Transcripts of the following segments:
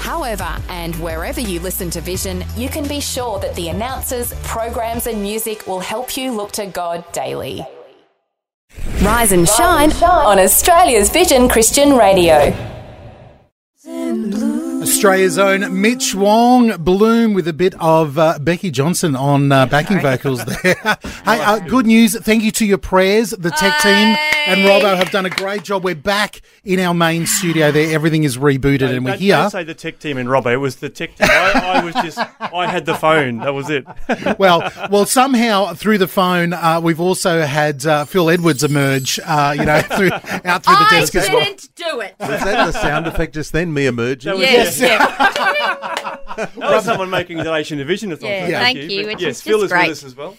However, and wherever you listen to Vision, you can be sure that the announcers, programs, and music will help you look to God daily. Rise and shine on Australia's Vision Christian Radio. Australia's own Mitch Wong Bloom with a bit of uh, Becci Johnson on uh, backing vocals there. hey, uh, good news. Thank you to your prayers. The tech team and Robbo have done a great job. We're back in our main studio there. Everything is rebooted and we're don't, here. Don't say the tech team and Robbo. It was the tech team. I, I was just, I had the phone. That was it. well, well, somehow through the phone, uh, we've also had uh, Phil Edwards emerge, uh, you know, through, out through the I desk as well. didn't do it. Was that the sound effect just then? Me emerging? That was, Yes, yeah. that was someone making a donation to Vision. Yeah, Yeah. thank you, But which yes, is Phil just is great. with us as well.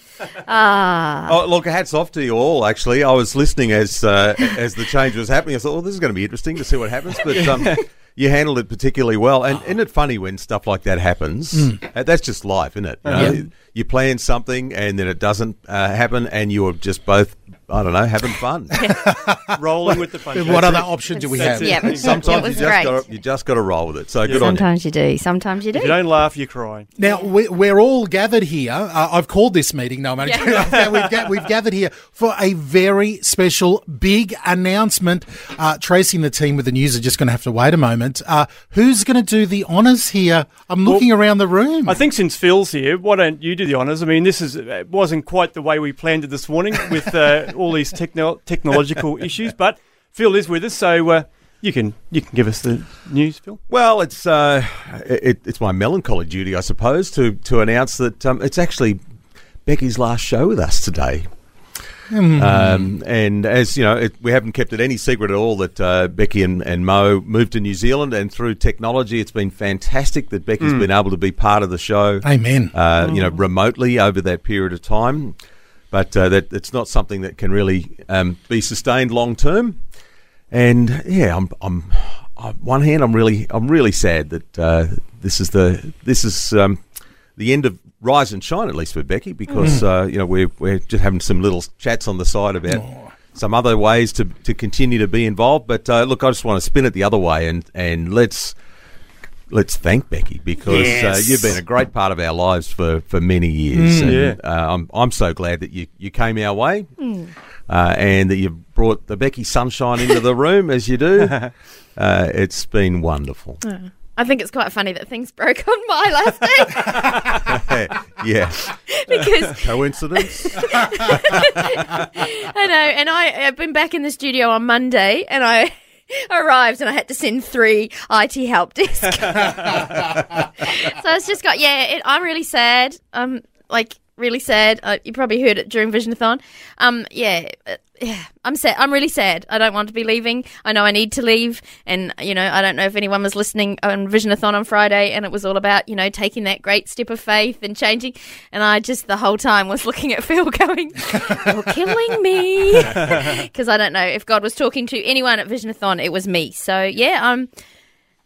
Ah, Oh, look, hats off to you all. Actually, I was listening as uh, as the change was happening. I thought, "Oh, this is going to be interesting to see what happens." But um, you handled it particularly well. And isn't it funny when stuff like that happens? Uh, That's just life, isn't it? You, know, Yeah. you plan something and then it doesn't uh, happen, and you're just both, I don't know, having fun. Rolling with the punches. What other option do we have? it. yeah. Sometimes you just great. got you just got to roll with it. So good on you. Sometimes you do. Sometimes you If you do. don't laugh, you cry. Now we- we're all gathered here. Uh, I've called this meeting. No, I'm only Yeah. we've, ga- we've gathered here for a very special, big announcement. Uh, Tracy and the team with the news are just going to have to wait a moment. Uh, who's going to do the honours here? I'm looking around the room. I think since Phil's here, why don't you do the honours? I mean, this is it wasn't quite the way we planned it this morning with uh, all these techno- technological issues, but Phil is with us, so uh, you can you can give us the news, Phil. Well, it's uh, it, it's my melancholy duty, I suppose, to to announce that um, it's actually Becci's last show with us today. Um, and as you know, it, we haven't kept it any secret at all that uh, Becci and, and Mo moved to New Zealand, and through technology, it's been fantastic that Becci's been able to be part of the show. Amen. Uh, you know, remotely over that period of time, but uh, that it's not something that can really um, be sustained long term. And yeah, I'm, I'm on one hand, I'm really, I'm really sad that uh, this is the this is um, the end of Rise and Shine, at least for Becci, because uh, you know we're we're just having some little chats on the side about. Some other ways to, to continue to be involved, but uh, look, I just want to spin it the other way and, and let's let's thank Becci because uh, you've been a great part of our lives for, for many years. and, Yeah. uh, I'm, I'm so glad that you, you came our way uh, and that you brought the Becci sunshine into the room as you do. Uh, it's been wonderful. I think it's quite funny that things broke on my last day yeah. because Coincidence? I know, and I I've been back in the studio on Monday, and I arrived and I had to send three IT help desks. so it's just got yeah. It, I'm really sad. Um, like really sad. Uh, you probably heard it during Visionathon. Um, yeah. uh, yeah, I'm sad. I'm really sad. I don't want to be leaving. I know I need to leave, and you know, I don't know if anyone was listening on Visionathon on Friday, and it was all about you know taking that great step of faith and changing. And I just the whole time was looking at Phil, going, "You're killing me," because I don't know if God was talking to anyone at Visionathon. It was me. So yeah, um,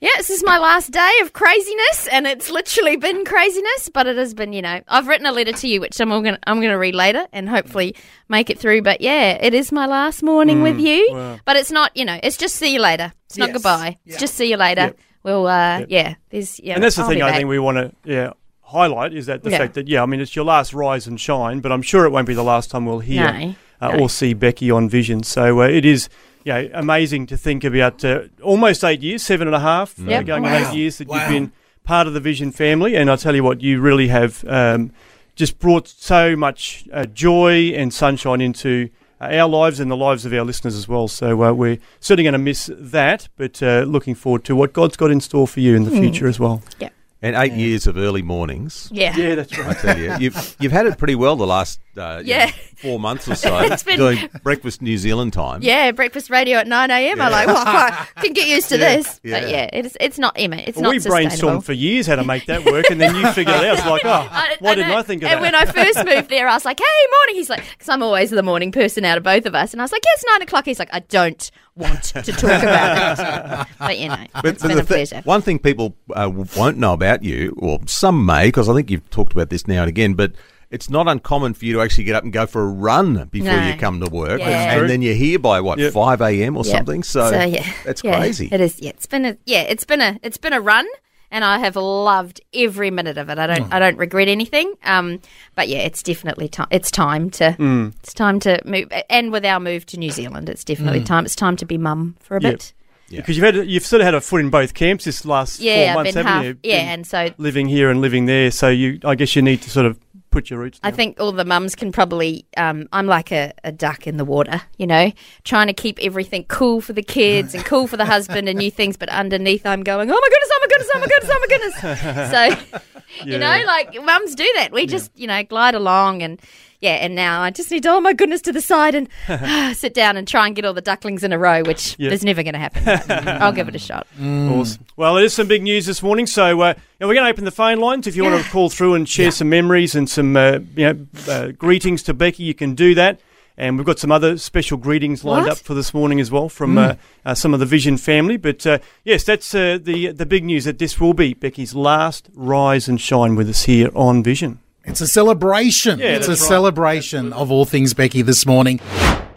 yeah, this is my last day of craziness, and it's literally been craziness. But it has been, you know, I've written a letter to you, which I'm going to I'm to read later, and hopefully make it through. But yeah, it is my last morning with you. But it's not, you know, it's just see you later. It's not Yes. goodbye. It's just see you later. Yep. We'll, uh, yeah, there's, yeah, and that's the I'll thing I think we want to yeah highlight is that the Yeah. fact that yeah I mean it's your last rise and shine, but I'm sure it won't be the last time we'll hear No, uh, no. or see Becci on Vision. So uh, it is. Yeah, amazing to think about uh, almost eight years, seven and a half, uh, Yep. going on eight years that Wow. you've been part of the Vision family. And I tell you what, you really have um, just brought so much uh, joy and sunshine into uh, our lives and the lives of our listeners as well. So uh, we're certainly going to miss that, but uh, looking forward to what God's got in store for you in the Hmm. future as well. Yeah. And eight years of early mornings. Yeah. Yeah, that's right. I tell you, you've you've had it pretty well the last uh, you Yeah. know, four months or so It's been- doing breakfast New Zealand time. Yeah, breakfast radio at 9 a.m. I'm like, well, I can get used to this. But Yeah. yeah, it's, it's not, Emma, it's Well, not we brainstormed for years how to make that work, and then you figured it out. It's like, oh, I- why I didn't know. I think of and that? when I first moved there, I was like, hey, morning. He's like, because I'm always the morning person out of both of us. And I was like, yeah, it's nine o'clock. He's like, I don't want to talk about it. But, you know, it's been a thi- pleasure. one thing people uh, won't know about you, or some may, because I think you've talked about this now and again, but it's not uncommon for you to actually get up and go for a run before No. you come to work, Yeah. and, then you're here by what Yep. five a.m. or Yep. something. So, yeah, that's Yeah, crazy. It is. Yeah, it's been a yeah, it's been a it's been a run, and I have loved every minute of it. I don't I don't regret anything. Um, but yeah, it's definitely time. It's time to Mm. it's time to move. And with our move to New Zealand, it's definitely Mm. time. It's time to be mum for a Yep. bit. Because you've had you've sort of had a foot in both camps this last Yeah, four months, haven't half. you? Yeah, Been and so living here and living there. So you, I guess, you need to sort of put your roots. I think all the mums can probably. Um, I'm like a, a duck in the water, you know, trying to keep everything cool for the kids and cool for the husband and new things. But underneath, I'm going, oh my goodness, oh my goodness, oh my goodness, oh my goodness. So, you know, like mums do that. We just, you know, glide along and. Yeah, and now I just need to, oh my goodness, to the side and sit down and try and get all the ducklings in a row, which Yeah. is never going to happen. I'll give it a shot. Awesome. Well, it is some big news this morning, so uh, we're going to open the phone lines. If you want to call through and share some memories and some uh, you know uh, greetings to Becci, you can do that. And we've got some other special greetings lined What? up for this morning as well from uh, uh, some of the Vision family. But uh, yes, that's uh, the the big news that this will be Becci's last rise and shine with us here on Vision. It's a celebration. Yeah, it's a right. celebration of all things Becci this morning.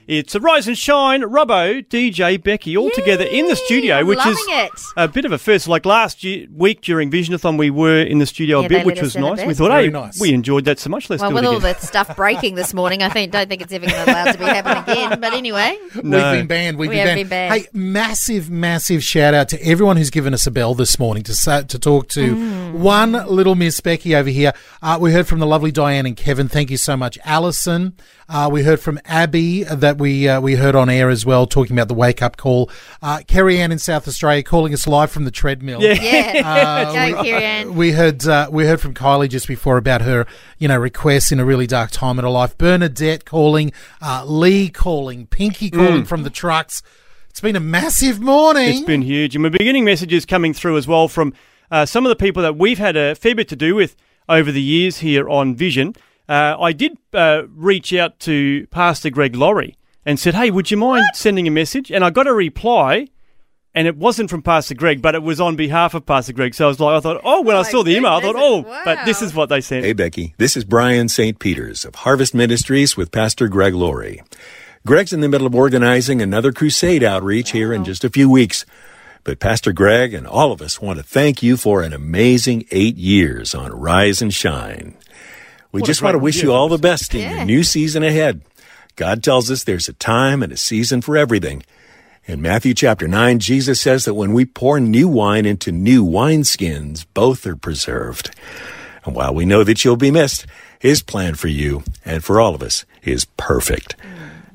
It's a rise and shine, Robbo, DJ, Becci, all together in the studio, I'm which is it. a bit of a first. Like last year, week during Visionathon, we were in the studio Yeah, a bit, which was us in a nice. We thought, Very hey, nice. we enjoyed that so much. Let's Well, do with it all again. the stuff breaking this morning, I think don't think it's ever going to allowed to be happening again. But anyway, No. We've been banned. We've We been, have banned. been banned. Hey, massive, massive shout out to everyone who's given us a bell this morning to sa- to talk to Mm. one little Miss Becci over here. Uh, we heard from the lovely Diane and Kevin. Thank you so much, Alison. Uh, we heard from Abby that we uh, we heard on air as well, talking about the wake up call. Uh, Kerry Ann in South Australia calling us live from the treadmill. Yeah. yeah, Uh, go Kieran. We heard uh, we heard from Kylie just before about her, you know, requests in a really dark time in her life. Bernadette calling, uh, Lee calling, Pinky calling from the trucks. It's been a massive morning. It's been huge. And we're beginning messages coming through as well from uh, some of the people that we've had a fair bit to do with over the years here on Vision. Uh, I did uh, reach out to Pastor Greg Laurie and said, hey, would you mind sending a message? And I got a reply. And it wasn't from Pastor Greg, but it was on behalf of Pastor Greg. So I was like, I thought, oh, when I oh saw the email, I thought, goodness, oh, but this is what they sent. Hey, Becci. This is Brian St. Peters of Harvest Ministries with Pastor Greg Laurie. Greg's in the middle of organizing another crusade outreach here in just a few weeks. But Pastor Greg and all of us want to thank you for an amazing eight years on Rise and Shine. We What just want to wish year, you all the best in Yeah. your new season ahead. God tells us there's a time and a season for everything. In Matthew chapter 9, Jesus says that when we pour new wine into new wineskins, both are preserved. And while we know that you'll be missed, His plan for you and for all of us is perfect.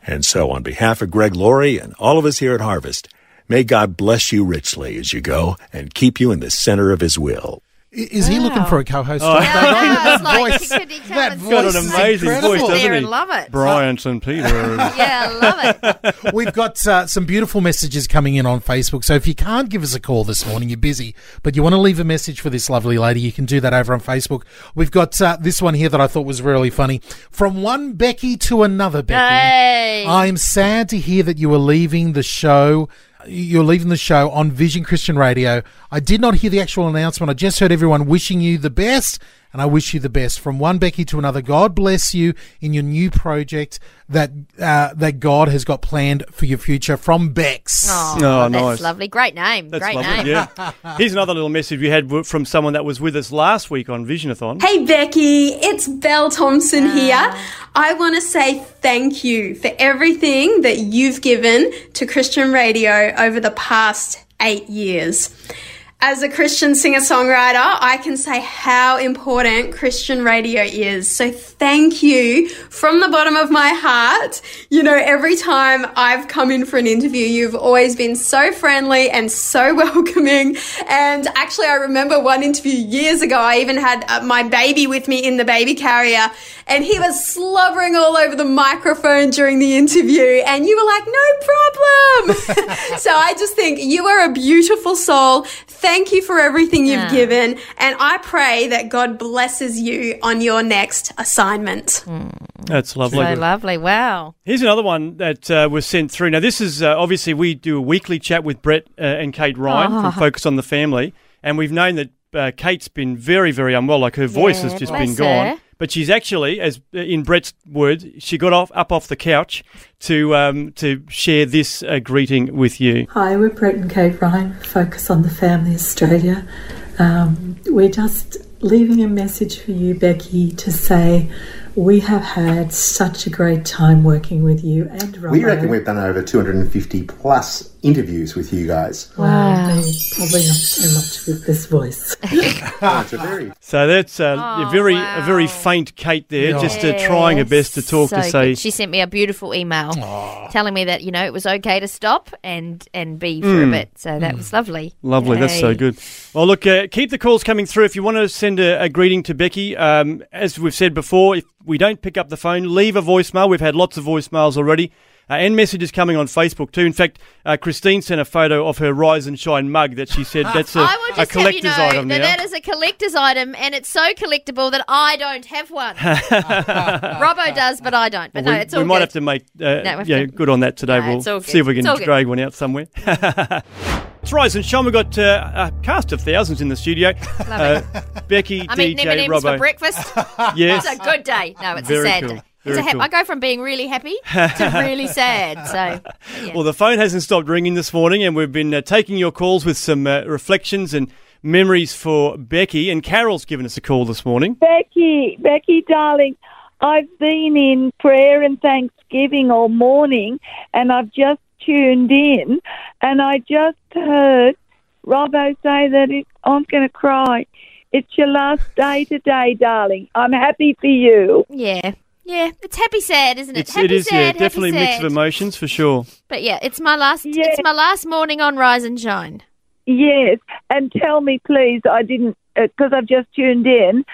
And so, on behalf of Greg Laurie and all of us here at Harvest, may God bless you richly as you go and keep you in the center of His will. I- Is he looking for a co-host? Oh. That, Yeah, that it's like, voice, could he come that voice Got an is amazing incredible. voice, doesn't there he? love it. Brian St. Peter. Yeah, love it. We've got uh, some beautiful messages coming in on Facebook. So if you can't give us a call this morning, you're busy, but you want to leave a message for this lovely lady, you can do that over on Facebook. We've got uh, this one here that I thought was really funny. From one Becky to another Becky. Hey. I'm sad to hear that you are leaving the show. You're leaving the show on Vision Christian Radio. I did not hear the actual announcement. I just heard everyone wishing you the best, and I wish you the best. From one Becky to another, God bless you in your new project that uh, that God has got planned for your future. From Bex. Oh, Oh, that's nice. lovely. Great name. That's Great lovely. name. Yeah. Here's another little message we had from someone that was with us last week on Visionathon. Hey Becci, it's Belle Thompson here. I want to say thank you for everything that you've given to Christian radio over the past eight years. As a Christian singer songwriter, I can say how important Christian radio is. So thank you from the bottom of my heart. You know, every time I've come in for an interview, you've always been so friendly and so welcoming. And actually, I remember one interview years ago, I even had uh, my baby with me in the baby carrier and he was slobbering all over the microphone during the interview. And you were like, no problem. so I just think you are a beautiful soul. Thank you for everything you've Yeah. given. And I pray that God blesses you on your next assignment. That's lovely. So lovely. Wow. Here's another one that uh, was sent through. Now, this is uh, obviously we do a weekly chat with Brett uh, and Kate Ryan Oh. from Focus on the Family, and we've known that uh, Kate's been very, very unwell. Like her voice has just bless been gone. But she's actually, as in Brett's words, she got off up off the couch to um, to share this uh, greeting with you. Hi, we're Brett and Kate Ryan, Focus on the Family Australia. Um, we're just leaving a message for you, Becci, to say we have had such a great time working with you and Robbo. We reckon we've done over 250 plus interviews with you guys. Wow. Probably not so much with this voice. Oh, it's a very So that's uh, Oh, a very wow. a very faint Kate there, Yeah. just uh, trying her best to talk so to say. good. She sent me a beautiful email telling me that you know it was okay to stop and and be for a bit. So that was lovely. Lovely, that's so good. Well, look, uh, keep the calls coming through. If you want to send a, a greeting to Becci, um, as we've said before, if we don't pick up the phone, leave a voicemail. We've had lots of voicemails already. Uh, and messages coming on Facebook too. In fact, uh, Christine sent a photo of her Rise and Shine mug that she said that's a, I will a just have you collector's know item that now. that is a collector's item, and it's so collectible that I don't have one. Robbo does, but I don't. But we, no, it's all we might good. have to make uh, we have yeah, to- good on that today. No, we'll it's all good. see if we can drag one out somewhere. it's Rise and Shine. We've got uh, a cast of thousands in the studio. Uh, Becci, I'm eating DJ, Robbo. for breakfast. Yes. It's a good day. No, it's Very a sad cool. day. Very It's a hap- cool. I go from being really happy to really sad. So, yeah. Well, the phone hasn't stopped ringing this morning, and we've been uh, taking your calls with some uh, reflections and memories for Becci. And Carol's given us a call this morning. Becci, Becci, darling, I've been in prayer and thanksgiving all morning, and I've just tuned in, and I just heard Robbo say that it, I'm going to cry. It's your last day today, darling. I'm happy for you. yeah. Yeah, it's happy sad, isn't it? It's, happy it is, sad, yeah, happy definitely a mix of emotions for sure. But yeah, it's my last. Yeah. It's my last morning on Rise and Shine. Yes, and tell me, please, I didn't, because I've just tuned in,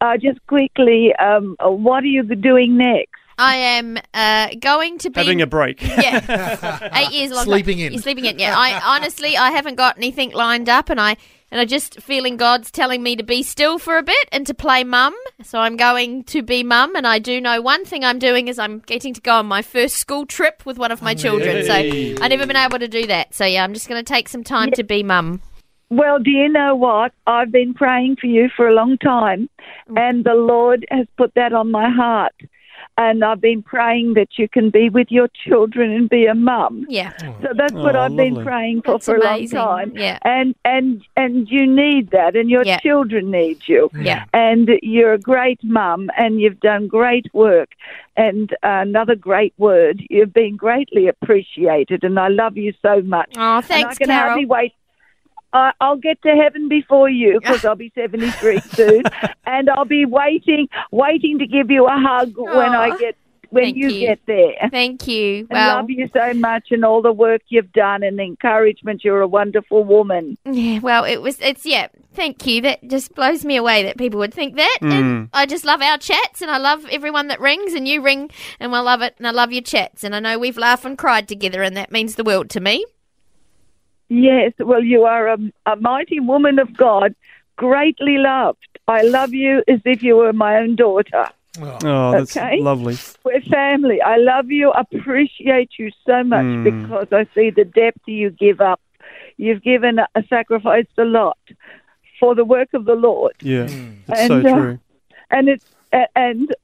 uh, just quickly, um, what are you doing next? I am uh, going to be Having a break. yeah, eight years long. Sleeping in. You're sleeping in. Yeah, I honestly I haven't got anything lined up, and I and I just feeling God's telling me to be still for a bit and to play mum. So I'm going to be mum, and I do know one thing I'm doing is I'm getting to go on my first school trip with one of my children. So Hey. I never been able to do that. So yeah, I'm just going to take some time to be mum. Well, do you know what? I've been praying for you for a long time, mm. and the Lord has put that on my heart. And I've been praying that you can be with your children and be a mum. Yeah, So that's what Oh, I've been praying for That's for amazing. a long time. Yeah. And and and you need that, and your Yeah. children need you. yeah. And you're a great mum, and you've done great work. And another great word, you've been greatly appreciated, and I love you so much. Oh, and I thanks, can Carol. hardly wait. I I'll get to heaven before you because I'll be 73 soon, and I'll be waiting, waiting to give you a hug when I get when Thank you, you. get there. Thank you. I Well, love you so much and all the work you've done and the encouragement. You're a wonderful woman. Yeah, well, it was, it's, yeah, thank you. That just blows me away that people would think that. And mm. I just love our chats and I love everyone that rings and you ring and I love it and I love your chats. And I know we've laughed and cried together and that means the world to me. Yes, well, you are a, a mighty woman of God, greatly loved. I love you as if you were my own daughter. Oh, that's Okay. lovely. We're family. I love you, appreciate you so much Mm. because I see the depth you give up. You've given a, sacrificed a lot for the work of the Lord. Yeah, Mm. it's so And, uh, true. And it's and oh,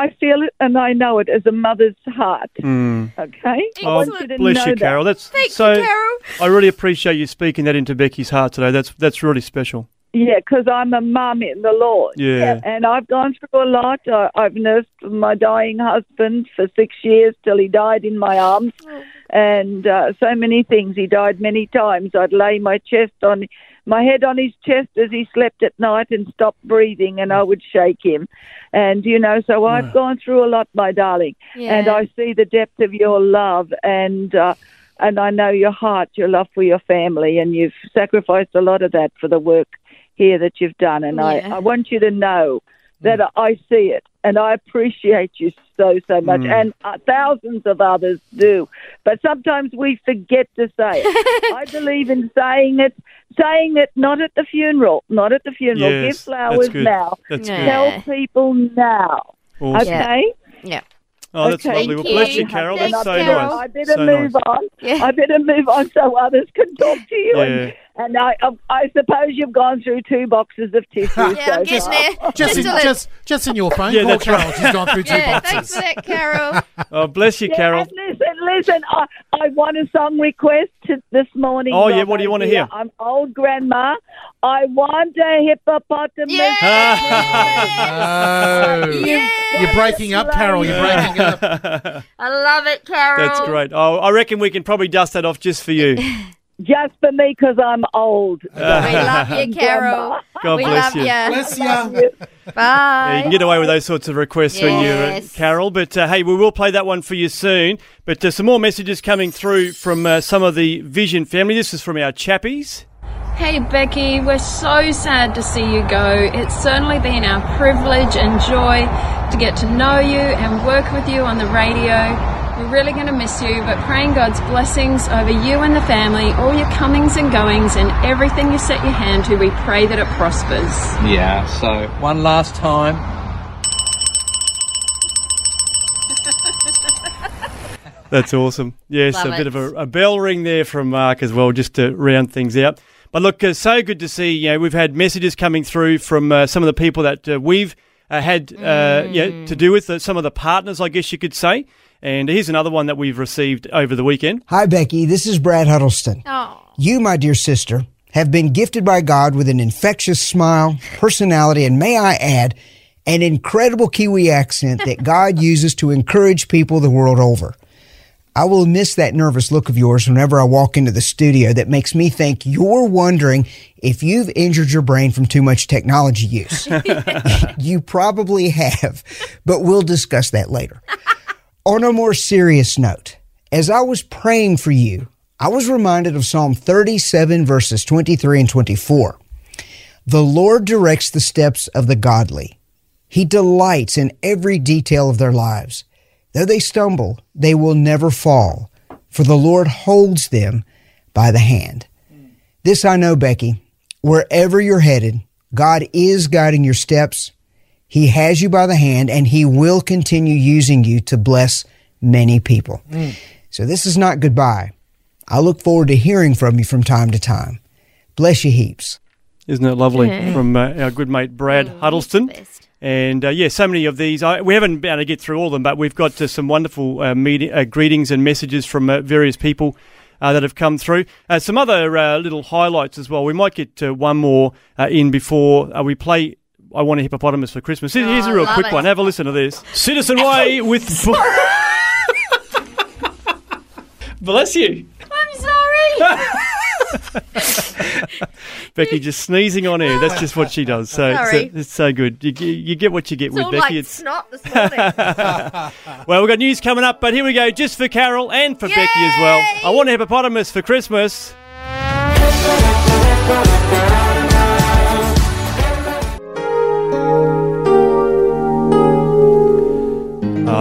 I feel it and I know it as a mother's heart. Mm. Okay? Oh, want you to bless know you, that. Carol. That's Thank so. you, Carol. I really appreciate you speaking that into Becci's heart today. That's that's really special. Yeah, because I'm a mum in the Lord. Yeah. And I've gone through a lot. I, I've nursed my dying husband for six years till he died in my arms. And uh, so many things. He died many times. I'd lay my chest on my head on his chest as he slept at night and stopped breathing, and I would shake him. And you know, so I've gone through a lot, my darling, and I see the depth of your love and. Uh, and I know your heart, your love for your family, and you've sacrificed a lot of that for the work here that you've done. And Yeah. I, I want you to know that I see it, and I appreciate you so so much, and uh, thousands of others do. But sometimes we forget to say it. I believe in saying it, saying it not at the funeral, not at the funeral. Give Yes, flowers that's good. now. That's Yeah. good. Tell people now. Awesome. Okay. Yeah. Oh, that's Okay. lovely. Well, Thank bless you. you, Carol. Thanks, That's so Carol. I nice. better So move nice. on. Yeah. I better move on so others can talk to you. Yeah. And, and I, I, I suppose you've gone through two boxes of tissues. Yeah, I'm so getting far. there. Just in, just, just in your phone Yeah, call, that's Carol. right. She's gone through two yeah, boxes. thanks for that, Carol. Oh, bless you, Yeah, Carol. And listen, listen. I, I want a song request to this morning. Oh, yeah, what do you wanna hear? I'm old grandma. I want a hippopotamus. Oh. You're breaking up, Carol. You're breaking up. I love it, Carol. That's great. Oh, I reckon we can probably dust that off just for you. Just for me because I'm old. We love you, Carol. God we bless love you. you. Bless you. Bye. Yeah, you can get away with those sorts of requests when you're uh, Carol. But uh, hey, we will play that one for you soon. But uh, some more messages coming through from uh, some of the Vision family. This is from our chappies. Hey Becky, we're so sad to see you go. It's certainly been our privilege and joy to get to know you and work with you on the radio. We're really going to miss you, but praying God's blessings over you and the family, all your comings and goings, and everything you set your hand to, we pray that it prospers. Yeah, so one last time. That's awesome. Yes, Love a bit of a, a bell ring there from Mark as well, just to round things out. But look, uh, so good to see. You know, we've had messages coming through from uh, some of the people that uh, we've uh, had uh, yeah, to do with, uh, some of the partners, I guess you could say. And here's another one that we've received over the weekend. Hi, Becci. This is Brad Huddleston. Oh, You, my dear sister, have been gifted by God with an infectious smile, personality, and may I add, an incredible Kiwi accent that God uses to encourage people the world over. I will miss that nervous look of yours whenever I walk into the studio that makes me think you're wondering if you've injured your brain from too much technology use. you probably have, but we'll discuss that later. On a more serious note, as I was praying for you, I was reminded of Psalm 37, verses 23 and 24. The Lord directs the steps of the godly. He delights in every detail of their lives. Though they stumble, they will never fall, for the Lord holds them by the hand. This I know, Becci. Wherever you're headed, God is guiding your steps. He has you by the hand, and He will continue using you to bless many people. So this is not goodbye. I look forward to hearing from you from time to time. Bless you heaps. Isn't it lovely Yeah. from uh, our good mate Brad Huddleston? And uh, yeah, so many of these. I, we haven't been able to get through all of them, but we've got uh, some wonderful uh, meeting, uh, greetings and messages from uh, various people uh, that have come through. Uh, some other uh, little highlights as well. We might get uh, one more uh, in before uh, we play. I want a hippopotamus for Christmas. Here- Here's Oh, a real quick it. one. Have a listen to this. Citizen Way with. Bless you. I'm sorry. Becci just sneezing on air. That's just what she does. So, so it's so good. You, you get what you get it's with all Becci. like snot this morning. Well, we've got news coming up, but here we go, just for Carol and for Becci as well. I want a hippopotamus for Christmas.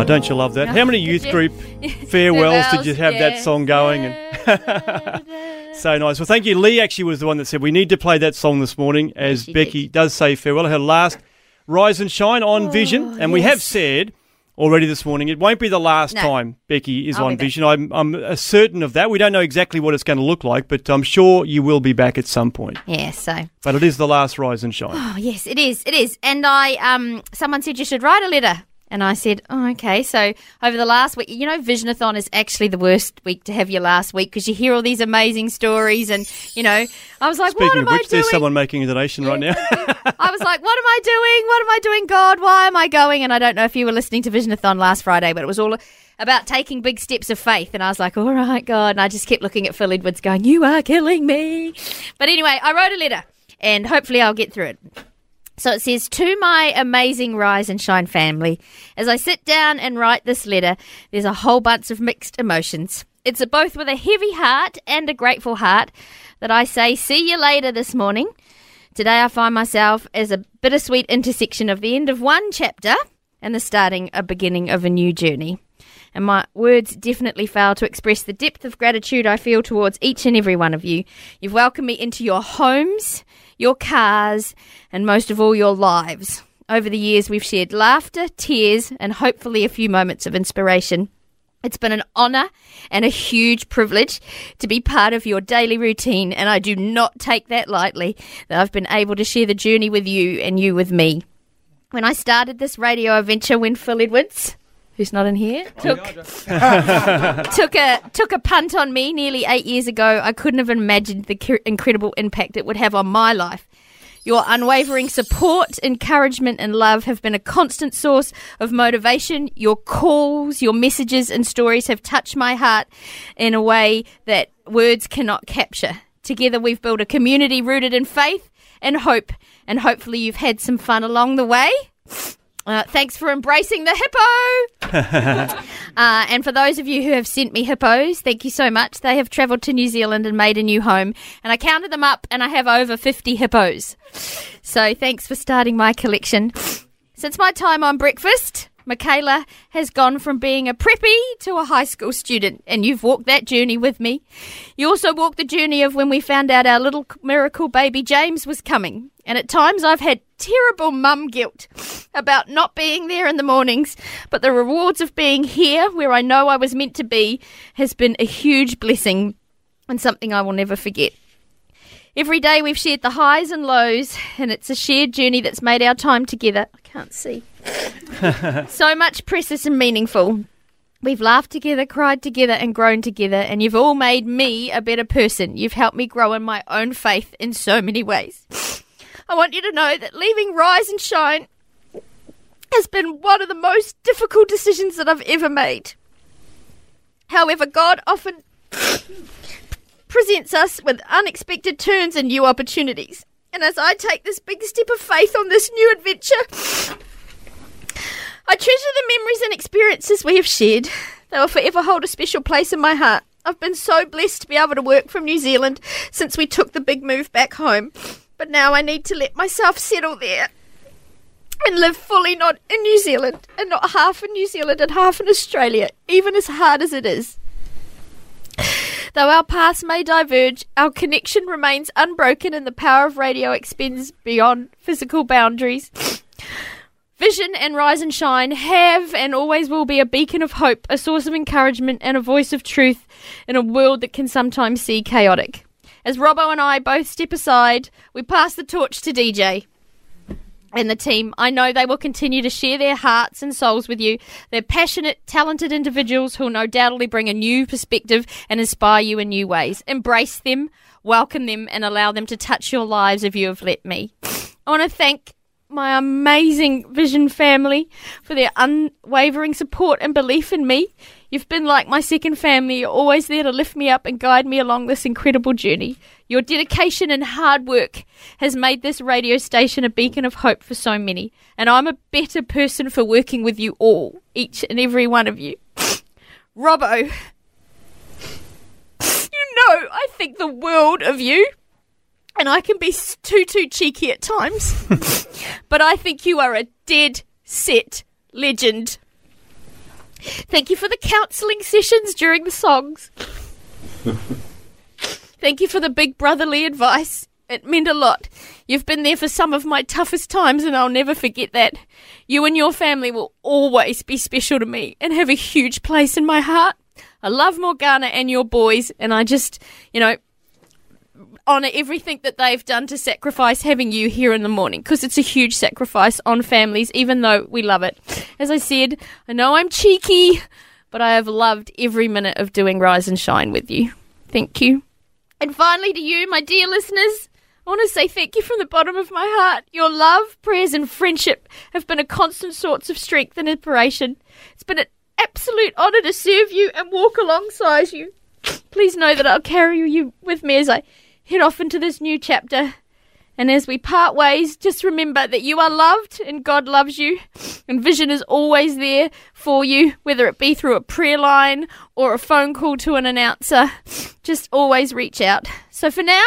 Don't you love that? How many youth group farewells did you have that song going? And so nice. Well, thank you. Lee actually was the one that said we need to play that song this morning as she Becci does say farewell. Her last rise and shine on Vision, and we have said already this morning it won't be the last No. time Becci is I'll on be. Vision. I'm, I'm certain of that. We don't know exactly what it's going to look like, but I'm sure you will be back at some point. yeah, so. But it is the last rise and shine. Oh, yes, it is. It is. And I, um, someone said you should write a letter And I said, oh, okay. So over the last week, you know, Visionathon is actually the worst week to have your last week because you hear all these amazing stories. And, you know, I was like, Speaking what of am I which, doing? there's someone making a donation right now. I was like, what am I doing? What am I doing, God? Why am I going? And I don't know if you were listening to Visionathon last Friday, but it was all about taking big steps of faith. And I was like, all right, God. And I just kept looking at Phil Edwards going, you are killing me. But anyway, I wrote a letter and hopefully I'll get through it. So it says, To my amazing Rise and Shine family, as I sit down and write this letter, there's a whole bunch of mixed emotions. It's a, both with a heavy heart and a grateful heart that I say, See you later this morning. Today I find myself as a bittersweet intersection of the end of one chapter and the starting a beginning of a new journey. And my words definitely fail to express the depth of gratitude I feel towards each and every one of you. You've welcomed me into your homes, your cars, and most of all, your lives. Over the years, we've shared laughter, tears, and hopefully a few moments of inspiration. It's been an honour and a huge privilege to be part of your daily routine, and I do not take that lightly that I've been able to share the journey with you and you with me. When I started this radio adventure, when Phil Edwards, who's not in here, took took a took a punt on me nearly eight years ago, I couldn't have imagined the incredible impact it would have on my life. Your unwavering support, encouragement, and love have been a constant source of motivation. Your calls, your messages, and stories have touched my heart in a way that words cannot capture. Together, we've built a community rooted in faith and hope, and hopefully, you've had some fun along the way. Uh, thanks for embracing the hippo. Uh, and for those of you who have sent me hippos, thank you so much. They have travelled to New Zealand and made a new home. And I counted them up and I have over 50 hippos. So thanks for starting my collection. Since my time on breakfast, Michaela has gone from being a preppy to a high school student, and you've walked that journey with me. You also walked the journey of when we found out our little miracle baby James was coming. And at times I've had terrible mum guilt about not being there in the mornings, but the rewards of being here where I know I was meant to be has been a huge blessing and something I will never forget. Every day we've shared the highs and lows, and it's a shared journey that's made our time together. I can't see. so much precious and meaningful. We've laughed together, cried together, and grown together, and you've all made me a better person. You've helped me grow in my own faith in so many ways. I want you to know that leaving Rise and Shine has been one of the most difficult decisions that I've ever made. However, God often presents us with unexpected turns and new opportunities. And as I take this big step of faith on this new adventure, I treasure the memories and experiences we have shared. They will forever hold a special place in my heart. I've been so blessed to be able to work from New Zealand since we took the big move back home. But now I need to let myself settle there and live fully not in New Zealand and not half in New Zealand and half in Australia, even as hard as it is. Though our paths may diverge, our connection remains unbroken and the power of radio extends beyond physical boundaries. Vision and Rise and Shine have and always will be a beacon of hope, a source of encouragement, and a voice of truth in a world that can sometimes seem chaotic. As Robbo and I both step aside, we pass the torch to DJ and the team. I know they will continue to share their hearts and souls with you. They're passionate, talented individuals who will no doubtly bring a new perspective and inspire you in new ways. Embrace them, welcome them, and allow them to touch your lives if you have let me. I want to thank my amazing Vision family for their unwavering support and belief in me. You've been like my second family. You're always there to lift me up and guide me along this incredible journey. Your dedication and hard work has made this radio station a beacon of hope for so many. And I'm a better person for working with you all, each and every one of you. Robbo, you know I think the world of you. And I can be too, too cheeky at times. but I think you are a dead set legend. Thank you for the counselling sessions during the songs. Thank you for the big brotherly advice. It meant a lot. You've been there for some of my toughest times, and I'll never forget that. You and your family will always be special to me and have a huge place in my heart. I love Morgana and your boys, and I just, you know, honour everything that they've done to sacrifice having you here in the morning because it's a huge sacrifice on families, even though we love it. As I said, I know I'm cheeky, but I have loved every minute of doing Rise and Shine with you. Thank you. And finally, to you, my dear listeners, I want to say thank you from the bottom of my heart. Your love, prayers, and friendship have been a constant source of strength and inspiration. It's been an absolute honour to serve you and walk alongside you. Please know that I'll carry you with me as I head off into this new chapter. And as we part ways, just remember that you are loved and God loves you. And Vision is always there for you, whether it be through a prayer line or a phone call to an announcer. Just always reach out. So for now,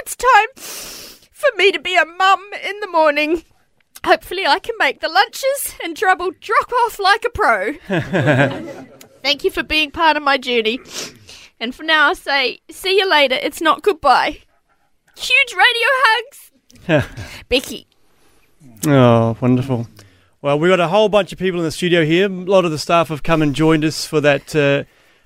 it's time for me to be a mum in the morning. Hopefully, I can make the lunches and trouble drop off like a pro. Thank you for being part of my journey. And for now, I say, see you later. It's not goodbye. Huge radio hugs. Becci. Oh, wonderful. Well, we've got a whole bunch of people in the studio here. A lot of the staff have come and joined us for that uh,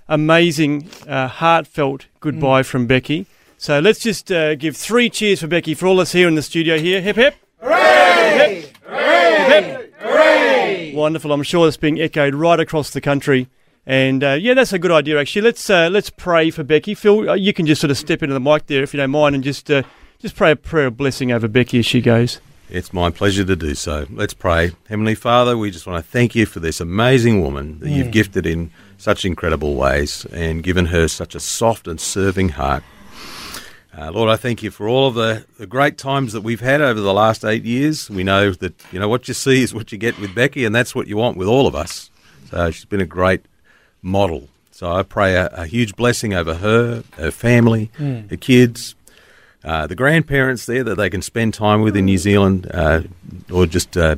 amazing, uh, heartfelt goodbye from Becci. So let's just uh, give three cheers for Becci for all us here in the studio here. Hip hip. Hooray! Hip. Hip. Hooray! Wonderful. I'm sure it's being echoed right across the country. And uh, yeah, that's a good idea. Actually, let's uh, let's pray for Becci. Phil, uh, you can just sort of step into the mic there if you don't mind, and just uh, just pray a prayer of blessing over Becci as she goes. It's my pleasure to do so. Let's pray. Heavenly Father, we just want to thank you for this amazing woman that you've Mm. gifted in such incredible ways and given her such a soft and serving heart. Uh, Lord, I thank you for all of the, the great times that we've had over the last eight years. We know that, you know, what you see is what you get with Becci, and that's what you want with all of us. So she's been a great model. So I pray a, a huge blessing over her, her family, Mm. her kids, uh, the grandparents there that they can spend time with in New Zealand, uh, or just uh,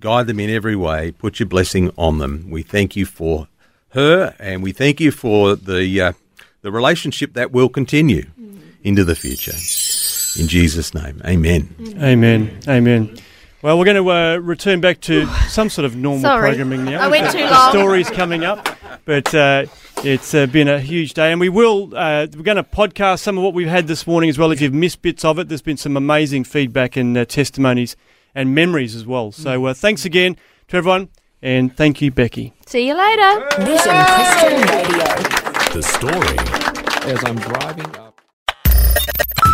guide them in every way. Put your blessing on them. We thank you for her, and we thank you for the uh, the relationship that will continue into the future. In Jesus' name, Amen. Amen. Amen. Well, we're going to uh, return back to some sort of normal Sorry. programming now. I went We've too got long. Stories coming up, but uh, it's uh, been a huge day, and we will. Uh, we're going to podcast some of what we've had this morning as well. If you've missed bits of it, there's been some amazing feedback and uh, testimonies and memories as well. So uh, thanks again to everyone, and thank you, Becci. See you later. Vision Christian Radio. The story. As I'm driving up.